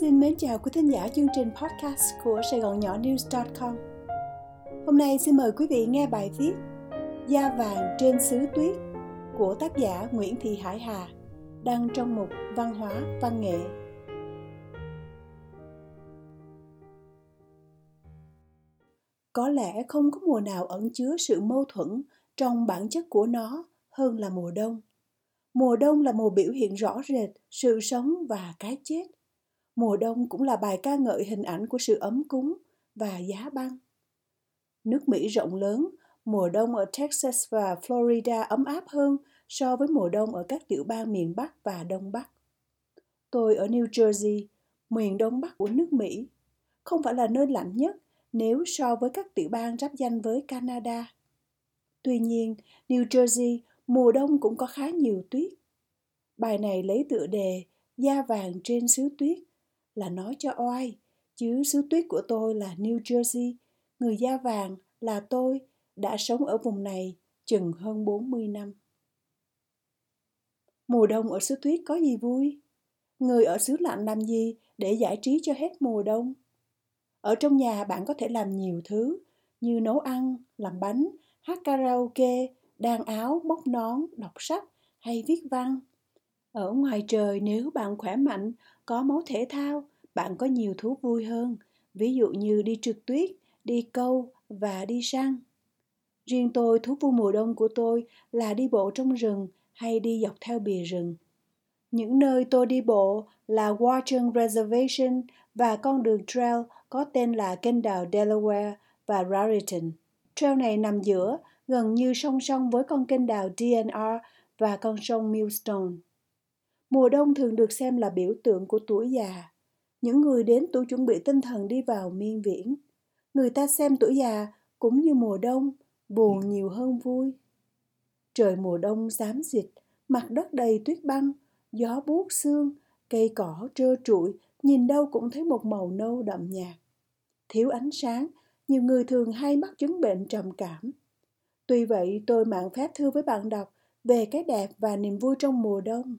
Xin mến chào quý thính giả chương trình podcast của Sài Gòn Nhỏ News.com. Hôm nay xin mời quý vị nghe bài viết Da vàng trên xứ tuyết của tác giả Nguyễn Thị Hải Hà, đăng trong mục Văn hóa, Văn nghệ. Có lẽ không có mùa nào ẩn chứa sự mâu thuẫn trong bản chất của nó hơn là mùa đông. Mùa đông là mùa biểu hiện rõ rệt sự sống và cái chết Mùa đông cũng là bài ca ngợi hình ảnh của sự ấm cúng và giá băng. Nước Mỹ rộng lớn, mùa đông ở Texas và Florida ấm áp hơn so với mùa đông ở các tiểu bang miền Bắc và Đông Bắc. Tôi ở New Jersey, miền Đông Bắc của nước Mỹ, không phải là nơi lạnh nhất nếu so với các tiểu bang giáp danh với Canada. Tuy nhiên, New Jersey mùa đông cũng có khá nhiều tuyết. Bài này lấy tựa đề Da vàng trên xứ tuyết là nói cho oai, chứ xứ tuyết của tôi là New Jersey, người da vàng là tôi đã sống ở vùng này chừng hơn 40 năm. Mùa đông ở xứ tuyết có gì vui? Người ở xứ lạnh làm gì để giải trí cho hết mùa đông? Ở trong nhà bạn có thể làm nhiều thứ như nấu ăn, làm bánh, hát karaoke, đan áo, móc nón, đọc sách hay viết văn. Ở ngoài trời nếu bạn khỏe mạnh, có máu thể thao, bạn có nhiều thú vui hơn, ví dụ như đi trượt tuyết, đi câu và đi săn. Riêng tôi, thú vui mùa đông của tôi là đi bộ trong rừng hay đi dọc theo bìa rừng. Những nơi tôi đi bộ là Watchung Reservation và con đường trail có tên là kênh đào Delaware và Raritan. Trail này nằm giữa, gần như song song với con kênh đào DNR và con sông Millstone. Mùa đông thường được xem là biểu tượng của tuổi già. Những người đến tuổi chuẩn bị tinh thần đi vào miên viễn. Người ta xem tuổi già cũng như mùa đông, buồn nhiều hơn vui. Trời mùa đông xám xịt, mặt đất đầy tuyết băng, gió buốt xương, cây cỏ trơ trụi, nhìn đâu cũng thấy một màu nâu đậm nhạt. Thiếu ánh sáng, nhiều người thường hay mắc chứng bệnh trầm cảm. Tuy vậy, tôi mạng phép thư với bạn đọc về cái đẹp và niềm vui trong mùa đông.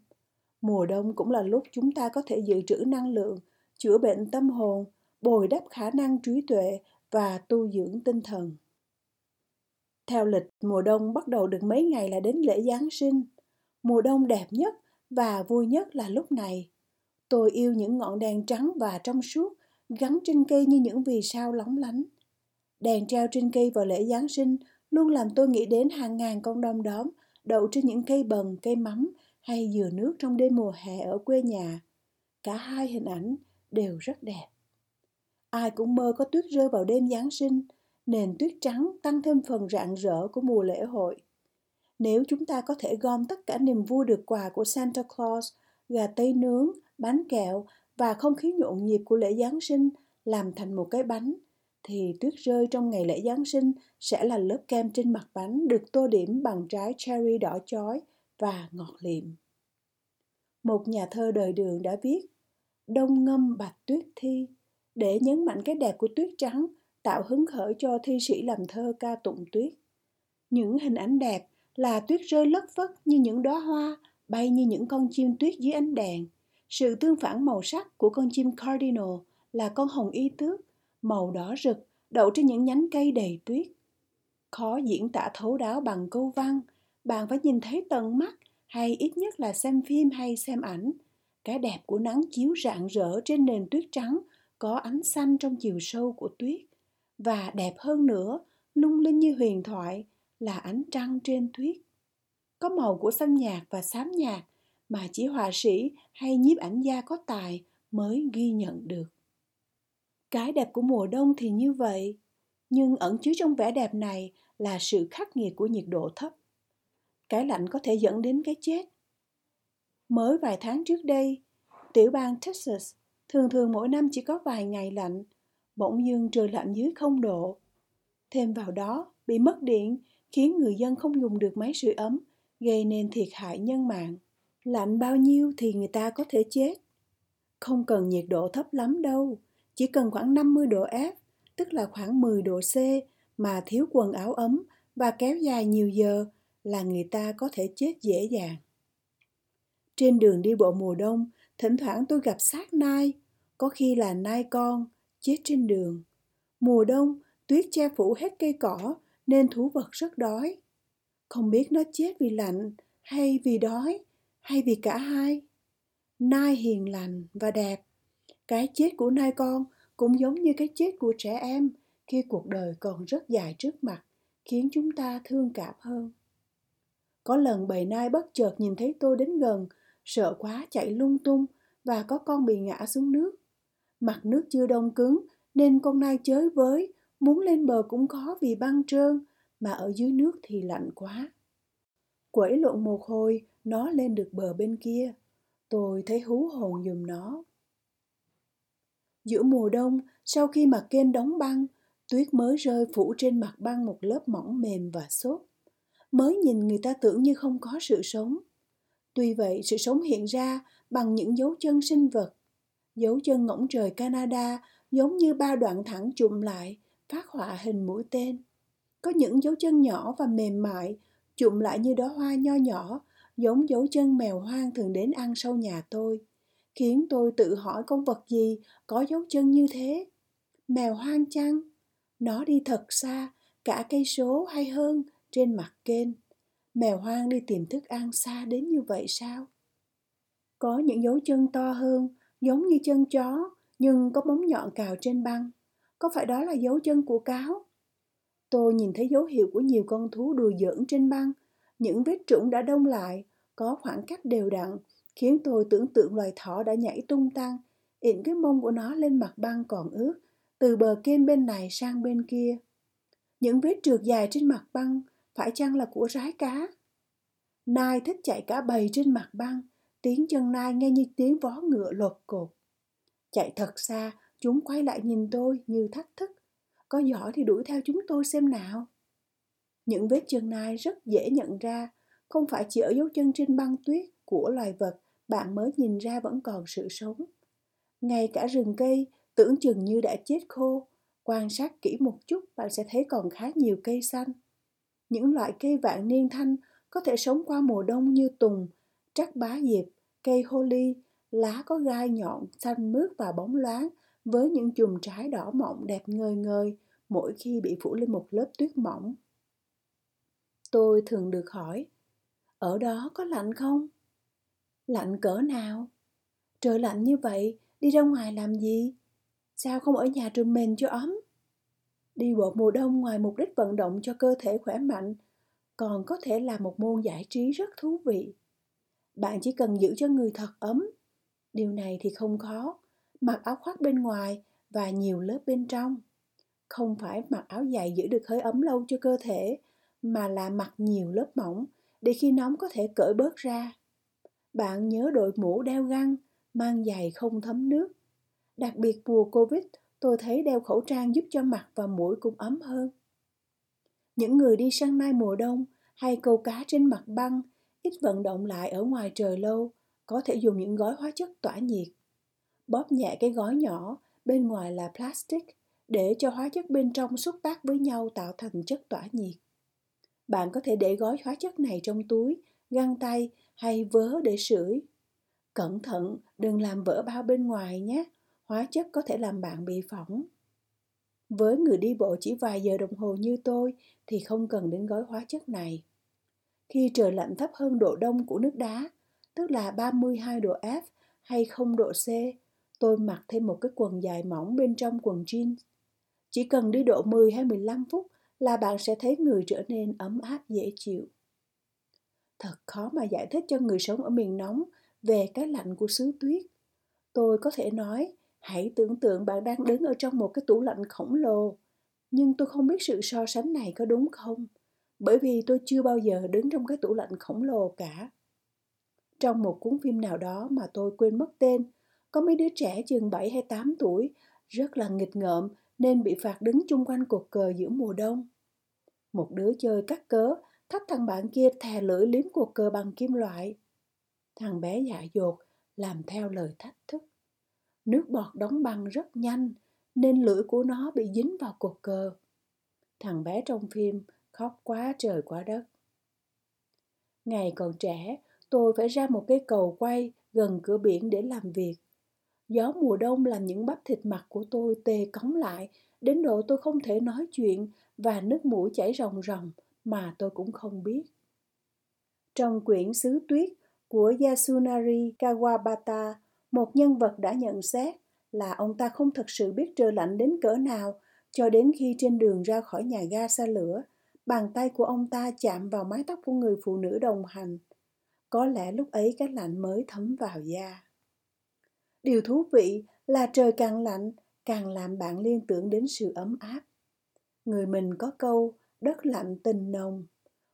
Mùa đông cũng là lúc chúng ta có thể dự trữ năng lượng, chữa bệnh tâm hồn, bồi đắp khả năng trí tuệ và tu dưỡng tinh thần. Theo lịch, mùa đông bắt đầu được mấy ngày là đến lễ Giáng sinh. Mùa đông đẹp nhất và vui nhất là lúc này. Tôi yêu những ngọn đèn trắng và trong suốt gắn trên cây như những vì sao lóng lánh. Đèn treo trên cây vào lễ Giáng sinh luôn làm tôi nghĩ đến hàng ngàn con đom đóm đậu trên những cây bần, cây mắm hay dừa nước trong đêm mùa hè ở quê nhà. Cả hai hình ảnh đều rất đẹp. Ai cũng mơ có tuyết rơi vào đêm Giáng sinh, nền tuyết trắng tăng thêm phần rạng rỡ của mùa lễ hội. Nếu chúng ta có thể gom tất cả niềm vui được quà của Santa Claus, gà tây nướng, bánh kẹo và không khí nhộn nhịp của lễ Giáng sinh làm thành một cái bánh, thì tuyết rơi trong ngày lễ Giáng sinh sẽ là lớp kem trên mặt bánh được tô điểm bằng trái cherry đỏ chói và ngọt liệm. Một nhà thơ đời đường đã viết Đông ngâm bạch tuyết thi để nhấn mạnh cái đẹp của tuyết trắng tạo hứng khởi cho thi sĩ làm thơ ca tụng tuyết. Những hình ảnh đẹp là tuyết rơi lất phất như những đóa hoa, bay như những con chim tuyết dưới ánh đèn. Sự tương phản màu sắc của con chim cardinal là con hồng y tước, màu đỏ rực, đậu trên những nhánh cây đầy tuyết. Khó diễn tả thấu đáo bằng câu văn, bạn phải nhìn thấy tận mắt hay ít nhất là xem phim hay xem ảnh. Cái đẹp của nắng chiếu rạng rỡ trên nền tuyết trắng có ánh xanh trong chiều sâu của tuyết. Và đẹp hơn nữa, lung linh như huyền thoại là ánh trăng trên tuyết. Có màu của xanh nhạt và xám nhạt mà chỉ họa sĩ hay nhiếp ảnh gia có tài mới ghi nhận được. Cái đẹp của mùa đông thì như vậy, nhưng ẩn chứa trong vẻ đẹp này là sự khắc nghiệt của nhiệt độ thấp cái lạnh có thể dẫn đến cái chết. Mới vài tháng trước đây, tiểu bang Texas thường thường mỗi năm chỉ có vài ngày lạnh, bỗng dưng trời lạnh dưới không độ. Thêm vào đó, bị mất điện khiến người dân không dùng được máy sưởi ấm, gây nên thiệt hại nhân mạng. Lạnh bao nhiêu thì người ta có thể chết. Không cần nhiệt độ thấp lắm đâu, chỉ cần khoảng 50 độ F, tức là khoảng 10 độ C mà thiếu quần áo ấm và kéo dài nhiều giờ là người ta có thể chết dễ dàng. Trên đường đi bộ mùa đông, thỉnh thoảng tôi gặp sát nai, có khi là nai con, chết trên đường. Mùa đông, tuyết che phủ hết cây cỏ nên thú vật rất đói. Không biết nó chết vì lạnh hay vì đói hay vì cả hai. Nai hiền lành và đẹp. Cái chết của nai con cũng giống như cái chết của trẻ em khi cuộc đời còn rất dài trước mặt, khiến chúng ta thương cảm hơn. Có lần bầy nai bất chợt nhìn thấy tôi đến gần, sợ quá chạy lung tung và có con bị ngã xuống nước. Mặt nước chưa đông cứng nên con nai chới với, muốn lên bờ cũng khó vì băng trơn, mà ở dưới nước thì lạnh quá. Quẩy lộn một hồi, nó lên được bờ bên kia. Tôi thấy hú hồn dùm nó. Giữa mùa đông, sau khi mặt kênh đóng băng, tuyết mới rơi phủ trên mặt băng một lớp mỏng mềm và xốp. Mới nhìn người ta tưởng như không có sự sống. Tuy vậy, sự sống hiện ra bằng những dấu chân sinh vật. Dấu chân ngỗng trời Canada giống như ba đoạn thẳng chụm lại, phát họa hình mũi tên. Có những dấu chân nhỏ và mềm mại, chụm lại như đóa hoa nho nhỏ, giống dấu chân mèo hoang thường đến ăn sau nhà tôi, khiến tôi tự hỏi con vật gì có dấu chân như thế. Mèo hoang chăng? Nó đi thật xa, cả cây số hay hơn, trên mặt kênh. Mèo hoang đi tìm thức ăn xa đến như vậy sao? Có những dấu chân to hơn, giống như chân chó, nhưng có móng nhọn cào trên băng. Có phải đó là dấu chân của cáo? Tôi nhìn thấy dấu hiệu của nhiều con thú đùa giỡn trên băng. Những vết trũng đã đông lại, có khoảng cách đều đặn, khiến tôi tưởng tượng loài thỏ đã nhảy tung tăng, ịn cái mông của nó lên mặt băng còn ướt, từ bờ kênh bên này sang bên kia. Những vết trượt dài trên mặt băng phải chăng là của rái cá? Nai thích chạy cả bầy trên mặt băng, tiếng chân nai nghe như tiếng vó ngựa lột cột. Chạy thật xa, chúng quay lại nhìn tôi như thách thức. Có giỏi thì đuổi theo chúng tôi xem nào. Những vết chân nai rất dễ nhận ra, không phải chỉ ở dấu chân trên băng tuyết của loài vật bạn mới nhìn ra vẫn còn sự sống. Ngay cả rừng cây tưởng chừng như đã chết khô, quan sát kỹ một chút bạn sẽ thấy còn khá nhiều cây xanh. Những loại cây vạn niên thanh có thể sống qua mùa đông như tùng, trắc bá diệp, cây holly, lá có gai nhọn xanh mướt và bóng loáng với những chùm trái đỏ mọng đẹp ngời ngời mỗi khi bị phủ lên một lớp tuyết mỏng. Tôi thường được hỏi, ở đó có lạnh không? Lạnh cỡ nào? Trời lạnh như vậy, đi ra ngoài làm gì? Sao không ở nhà trùm mền cho ấm? Đi bộ mùa đông ngoài mục đích vận động cho cơ thể khỏe mạnh, còn có thể là một môn giải trí rất thú vị. Bạn chỉ cần giữ cho người thật ấm. Điều này thì không khó. Mặc áo khoác bên ngoài và nhiều lớp bên trong. Không phải mặc áo dài giữ được hơi ấm lâu cho cơ thể, mà là mặc nhiều lớp mỏng để khi nóng có thể cởi bớt ra. Bạn nhớ đội mũ đeo găng, mang giày không thấm nước. Đặc biệt mùa Covid, tôi thấy đeo khẩu trang giúp cho mặt và mũi cũng ấm hơn. Những người đi săn nai mùa đông hay câu cá trên mặt băng, ít vận động lại ở ngoài trời lâu, có thể dùng những gói hóa chất tỏa nhiệt. Bóp nhẹ cái gói nhỏ, bên ngoài là plastic, để cho hóa chất bên trong xúc tác với nhau tạo thành chất tỏa nhiệt. Bạn có thể để gói hóa chất này trong túi, găng tay hay vớ để sưởi. Cẩn thận, đừng làm vỡ bao bên ngoài nhé. Hóa chất có thể làm bạn bị phỏng. Với người đi bộ chỉ vài giờ đồng hồ như tôi thì không cần đến gói hóa chất này. Khi trời lạnh thấp hơn độ đông của nước đá, tức là 32 độ F hay 0 độ C, tôi mặc thêm một cái quần dài mỏng bên trong quần jeans. Chỉ cần đi độ 10 hay 15 phút là bạn sẽ thấy người trở nên ấm áp dễ chịu. Thật khó mà giải thích cho người sống ở miền nóng về cái lạnh của xứ tuyết. Tôi có thể nói, hãy tưởng tượng bạn đang đứng ở trong một cái tủ lạnh khổng lồ. Nhưng tôi không biết sự so sánh này có đúng không, bởi vì tôi chưa bao giờ đứng trong cái tủ lạnh khổng lồ cả. Trong một cuốn phim nào đó mà tôi quên mất tên, có mấy đứa trẻ chừng 7 hay 8 tuổi rất là nghịch ngợm nên bị phạt đứng chung quanh cột cờ giữa mùa đông. Một đứa chơi cắt cớ, thách thằng bạn kia thè lưỡi liếm cột cờ bằng kim loại. Thằng bé dại dột, làm theo lời thách thức. Nước bọt đóng băng rất nhanh, nên lưỡi của nó bị dính vào cột cờ. Thằng bé trong phim khóc quá trời quá đất. Ngày còn trẻ, tôi phải ra một cái cầu quay gần cửa biển để làm việc. Gió mùa đông làm những bắp thịt mặt của tôi tê cống lại, đến độ tôi không thể nói chuyện và nước mũi chảy ròng ròng mà tôi cũng không biết. Trong quyển Sứ Tuyết của Yasunari Kawabata, một nhân vật đã nhận xét là ông ta không thực sự biết trời lạnh đến cỡ nào cho đến khi trên đường ra khỏi nhà ga xa lửa, bàn tay của ông ta chạm vào mái tóc của người phụ nữ đồng hành. Có lẽ lúc ấy cái lạnh mới thấm vào da. Điều thú vị là trời càng lạnh, càng làm bạn liên tưởng đến sự ấm áp. Người mình có câu, đất lạnh tình nồng.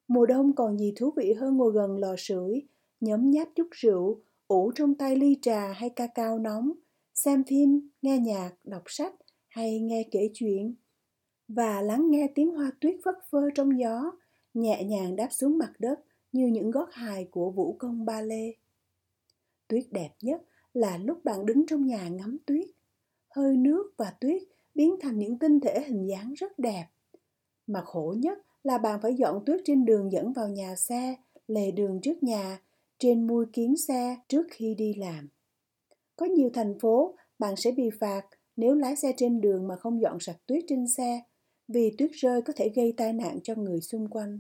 Mùa đông còn gì thú vị hơn ngồi gần lò sưởi, nhấm nháp chút rượu, ủ trong tay ly trà hay ca cao nóng, xem phim, nghe nhạc, đọc sách hay nghe kể chuyện. Và lắng nghe tiếng hoa tuyết phất phơ trong gió, nhẹ nhàng đáp xuống mặt đất như những gót hài của vũ công ba lê. Tuyết đẹp nhất là lúc bạn đứng trong nhà ngắm tuyết. Hơi nước và tuyết biến thành những tinh thể hình dáng rất đẹp. Mà khổ nhất là bạn phải dọn tuyết trên đường dẫn vào nhà xe, lề đường trước nhà, trên mui kiến xe trước khi đi làm. Có nhiều thành phố bạn sẽ bị phạt nếu lái xe trên đường mà không dọn sạch tuyết trên xe, vì tuyết rơi có thể gây tai nạn cho người xung quanh.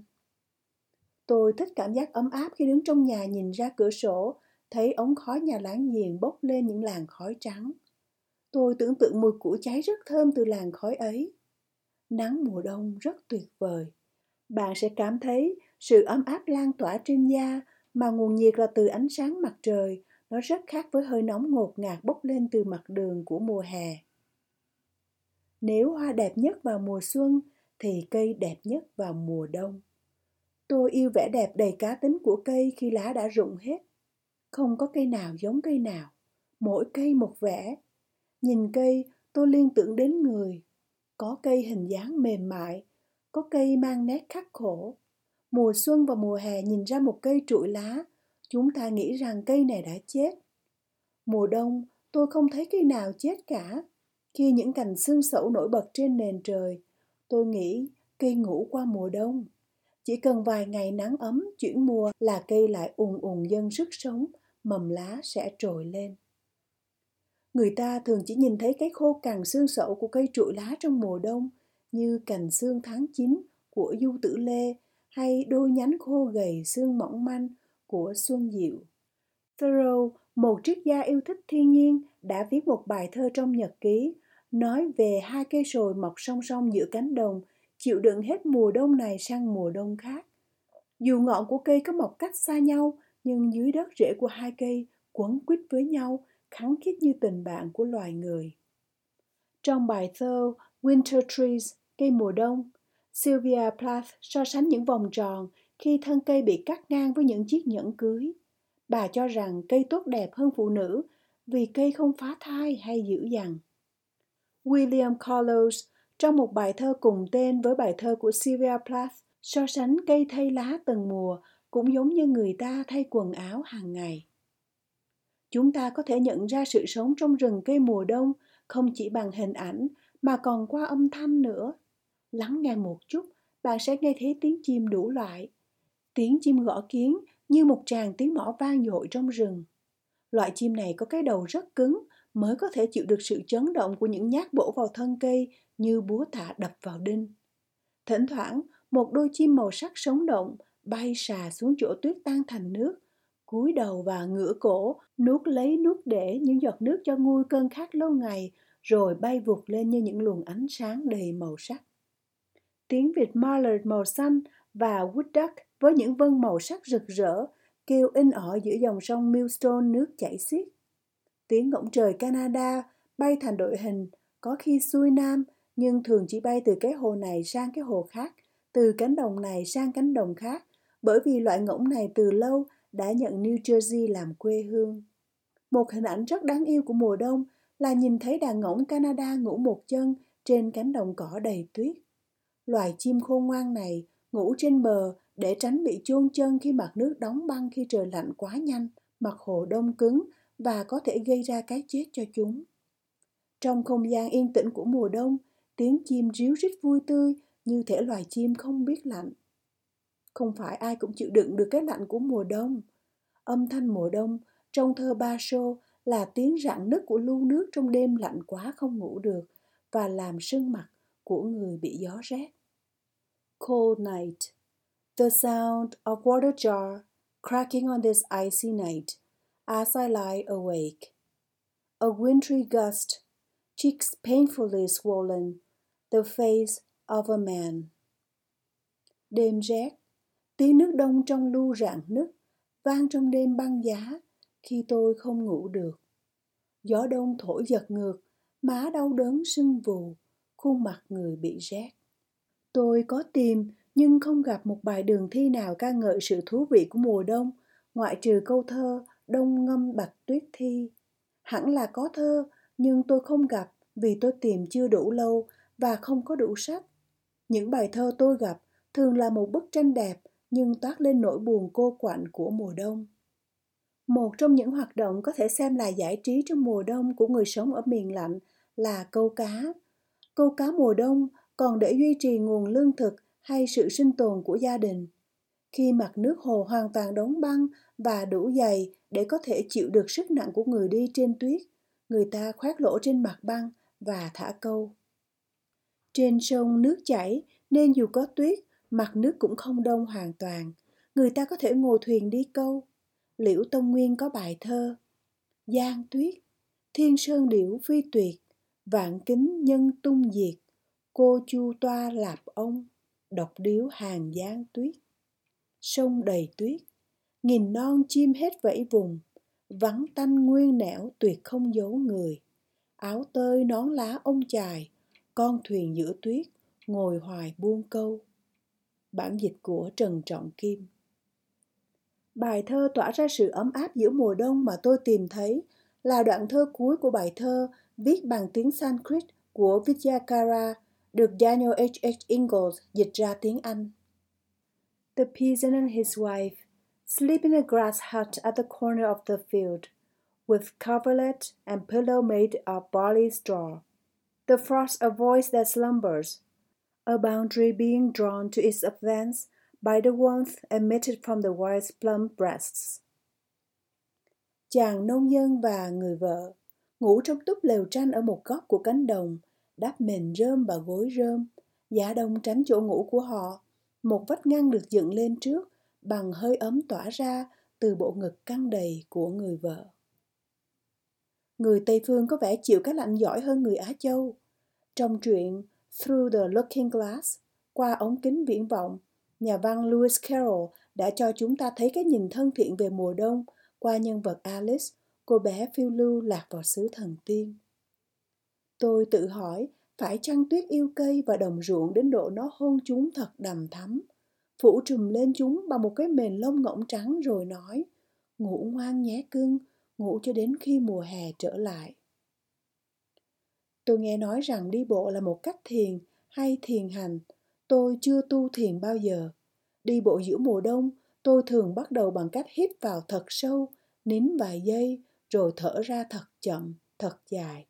Tôi thích cảm giác ấm áp khi đứng trong nhà nhìn ra cửa sổ, thấy ống khói nhà láng giềng bốc lên những làn khói trắng. Tôi tưởng tượng mùi củ cháy rất thơm từ làn khói ấy. Nắng mùa đông rất tuyệt vời. Bạn sẽ cảm thấy sự ấm áp lan tỏa trên da mà nguồn nhiệt là từ ánh sáng mặt trời, nó rất khác với hơi nóng ngột ngạt bốc lên từ mặt đường của mùa hè. Nếu hoa đẹp nhất vào mùa xuân thì cây đẹp nhất vào mùa đông. Tôi yêu vẻ đẹp đầy cá tính của cây khi lá đã rụng hết. Không có cây nào giống cây nào, mỗi cây một vẻ. Nhìn cây, tôi liên tưởng đến người. Có cây hình dáng mềm mại, có cây mang nét khắc khổ. Mùa xuân và mùa hè nhìn ra một cây trụi lá, chúng ta nghĩ rằng cây này đã chết. Mùa đông, tôi không thấy cây nào chết cả. Khi những cành xương sẩu nổi bật trên nền trời, tôi nghĩ cây ngủ qua mùa đông. Chỉ cần vài ngày nắng ấm chuyển mùa là cây lại ùn ùn dân sức sống, mầm lá sẽ trồi lên. Người ta thường chỉ nhìn thấy cái khô cằn xương sẩu của cây trụi lá trong mùa đông, như cành xương tháng 9 của Du Tử Lê hay đôi nhánh khô gầy xương mỏng manh của Xuân Diệu. Thoreau, một triết gia yêu thích thiên nhiên, đã viết một bài thơ trong nhật ký nói về hai cây sồi mọc song song giữa cánh đồng, chịu đựng hết mùa đông này sang mùa đông khác. Dù ngọn của cây có mọc cách xa nhau, nhưng dưới đất rễ của hai cây quấn quýt với nhau, khắng khít như tình bạn của loài người. Trong bài thơ Winter Trees, cây mùa đông, Sylvia Plath so sánh những vòng tròn khi thân cây bị cắt ngang với những chiếc nhẫn cưới. Bà cho rằng cây tốt đẹp hơn phụ nữ vì cây không phá thai hay dữ dằn. William Carlos trong một bài thơ cùng tên với bài thơ của Sylvia Plath so sánh cây thay lá từng mùa cũng giống như người ta thay quần áo hàng ngày. Chúng ta có thể nhận ra sự sống trong rừng cây mùa đông không chỉ bằng hình ảnh mà còn qua âm thanh nữa. Lắng nghe một chút, bạn sẽ nghe thấy tiếng chim đủ loại. Tiếng chim gõ kiến như một tràng tiếng mỏ vang dội trong rừng. Loại chim này có cái đầu rất cứng mới có thể chịu được sự chấn động của những nhát bổ vào thân cây như búa tạ đập vào đinh. Thỉnh thoảng, một đôi chim màu sắc sống động bay xà xuống chỗ tuyết tan thành nước, cúi đầu và ngửa cổ, nuốt lấy nuốt để những giọt nước cho nguôi cơn khát lâu ngày, rồi bay vụt lên như những luồng ánh sáng đầy màu sắc. Tiếng vịt mallard màu xanh và wood duck với những vân màu sắc rực rỡ kêu in ỏi giữa dòng sông Millstone nước chảy xiết. Tiếng ngỗng trời Canada bay thành đội hình, có khi xuôi nam, nhưng thường chỉ bay từ cái hồ này sang cái hồ khác, từ cánh đồng này sang cánh đồng khác, bởi vì loại ngỗng này từ lâu đã nhận New Jersey làm quê hương. Một hình ảnh rất đáng yêu của mùa đông là nhìn thấy đàn ngỗng Canada ngủ một chân trên cánh đồng cỏ đầy tuyết. Loài chim khôn ngoan này ngủ trên bờ để tránh bị chôn chân khi mặt nước đóng băng khi trời lạnh quá nhanh, mặt hồ đông cứng và có thể gây ra cái chết cho chúng. Trong không gian yên tĩnh của mùa đông, tiếng chim ríu rít vui tươi như thể loài chim không biết lạnh. Không phải ai cũng chịu đựng được cái lạnh của mùa đông. Âm thanh mùa đông trong thơ Ba Sô là tiếng rặn nứt của lu nước trong đêm lạnh quá không ngủ được và làm sưng mặt của người bị gió rét. Cold night. The sound of water jar cracking on this icy night as I lie awake. A wintry gust, cheeks painfully swollen, the face of a man. Đêm rét, tiếng nước đông trong lu rạn nứt, vang trong đêm băng giá khi tôi không ngủ được. Gió đông thổi giật ngược, má đau đớn sưng vù, khuôn mặt người bị rét. Tôi có tìm nhưng không gặp một bài đường thi nào ca ngợi sự thú vị của mùa đông, ngoại trừ câu thơ Đông ngâm bạch tuyết thi. Hẳn là có thơ, nhưng tôi không gặp vì tôi tìm chưa đủ lâu và không có đủ sách. Những bài thơ tôi gặp thường là một bức tranh đẹp nhưng toát lên nỗi buồn cô quạnh của mùa đông. Một trong những hoạt động có thể xem là giải trí trong mùa đông của người sống ở miền lạnh là câu cá. Câu cá mùa đông còn để duy trì nguồn lương thực hay sự sinh tồn của gia đình. Khi mặt nước hồ hoàn toàn đóng băng và đủ dày để có thể chịu được sức nặng của người đi trên tuyết, người ta khoét lỗ trên mặt băng và thả câu. Trên sông nước chảy nên dù có tuyết, mặt nước cũng không đông hoàn toàn. Người ta có thể ngồi thuyền đi câu. Liễu Tông Nguyên có bài thơ Giang tuyết, thiên sơn điểu phi tuyệt, vạn kính nhân tung diệt, cô chu toa lạp ông, độc điếu hàng giang tuyết. Sông đầy tuyết, nghìn non chim hết vẫy vùng, vắng tanh nguyên nẻo tuyệt không giấu người. Áo tơi nón lá ông chài, con thuyền giữa tuyết, ngồi hoài buông câu. Bản dịch của Trần Trọng Kim Bài thơ tỏa ra sự ấm áp giữa mùa đông mà tôi tìm thấy là đoạn thơ cuối của bài thơ viết bằng tiếng Sanskrit của Vidyakara được Daniel H. H. Ingalls dịch ra tiếng Anh. The peasant and his wife sleep in a grass hut at the corner of the field, with coverlet and pillow made of barley straw. The frost avoids their slumbers, a boundary being drawn to its advance by the warmth emitted from the wife's plump breasts. Chàng nông dân và người vợ ngủ trong túp lều tranh ở một góc của cánh đồng, đắp mền rơm và gối rơm, giả đông tránh chỗ ngủ của họ. Một vách ngăn được dựng lên trước bằng hơi ấm tỏa ra từ bộ ngực căng đầy của người vợ. Người Tây Phương có vẻ chịu cái lạnh giỏi hơn người Á Châu. Trong truyện Through the Looking Glass, qua ống kính viễn vọng, nhà văn Lewis Carroll đã cho chúng ta thấy cái nhìn thân thiện về mùa đông qua nhân vật Alice, cô bé phiêu lưu lạc vào xứ thần tiên. Tôi tự hỏi, phải chăng tuyết yêu cây và đồng ruộng đến độ nó hôn chúng thật đầm thắm, phủ trùm lên chúng bằng một cái mền lông ngỗng trắng rồi nói, ngủ ngoan nhé cưng, ngủ cho đến khi mùa hè trở lại. Tôi nghe nói rằng đi bộ là một cách thiền hay thiền hành. Tôi chưa tu thiền bao giờ. Đi bộ giữa mùa đông, tôi thường bắt đầu bằng cách hít vào thật sâu, nín vài giây, rồi thở ra thật chậm, thật dài.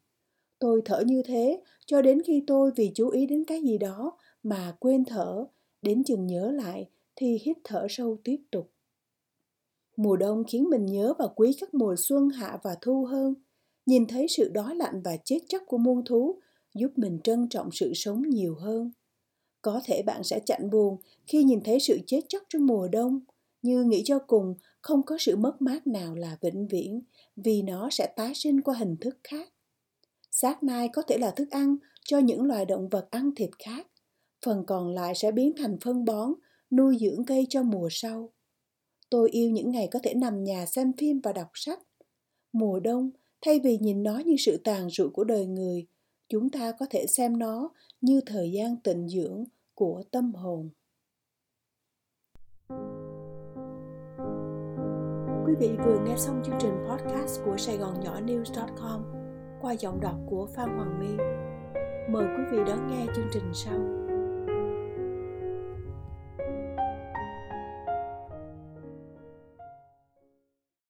Tôi thở như thế cho đến khi tôi vì chú ý đến cái gì đó mà quên thở, đến chừng nhớ lại thì hít thở sâu tiếp tục. Mùa đông khiến mình nhớ và quý các mùa xuân hạ và thu hơn. Nhìn thấy sự đói lạnh và chết chóc của muôn thú giúp mình trân trọng sự sống nhiều hơn. Có thể bạn sẽ chạnh buồn khi nhìn thấy sự chết chóc trong mùa đông, như nghĩ cho cùng không có sự mất mát nào là vĩnh viễn vì nó sẽ tái sinh qua hình thức khác. Xác nai có thể là thức ăn cho những loài động vật ăn thịt khác. Phần còn lại sẽ biến thành phân bón, nuôi dưỡng cây cho mùa sau. Tôi yêu những ngày có thể nằm nhà xem phim và đọc sách. Mùa đông, thay vì nhìn nó như sự tàn rụi của đời người, chúng ta có thể xem nó như thời gian tịnh dưỡng của tâm hồn. Quý vị vừa nghe xong chương trình podcast của Sài Gòn Nhỏ News.com qua giọng đọc của Phan Hoàng My. Mời quý vị đón nghe chương trình sau.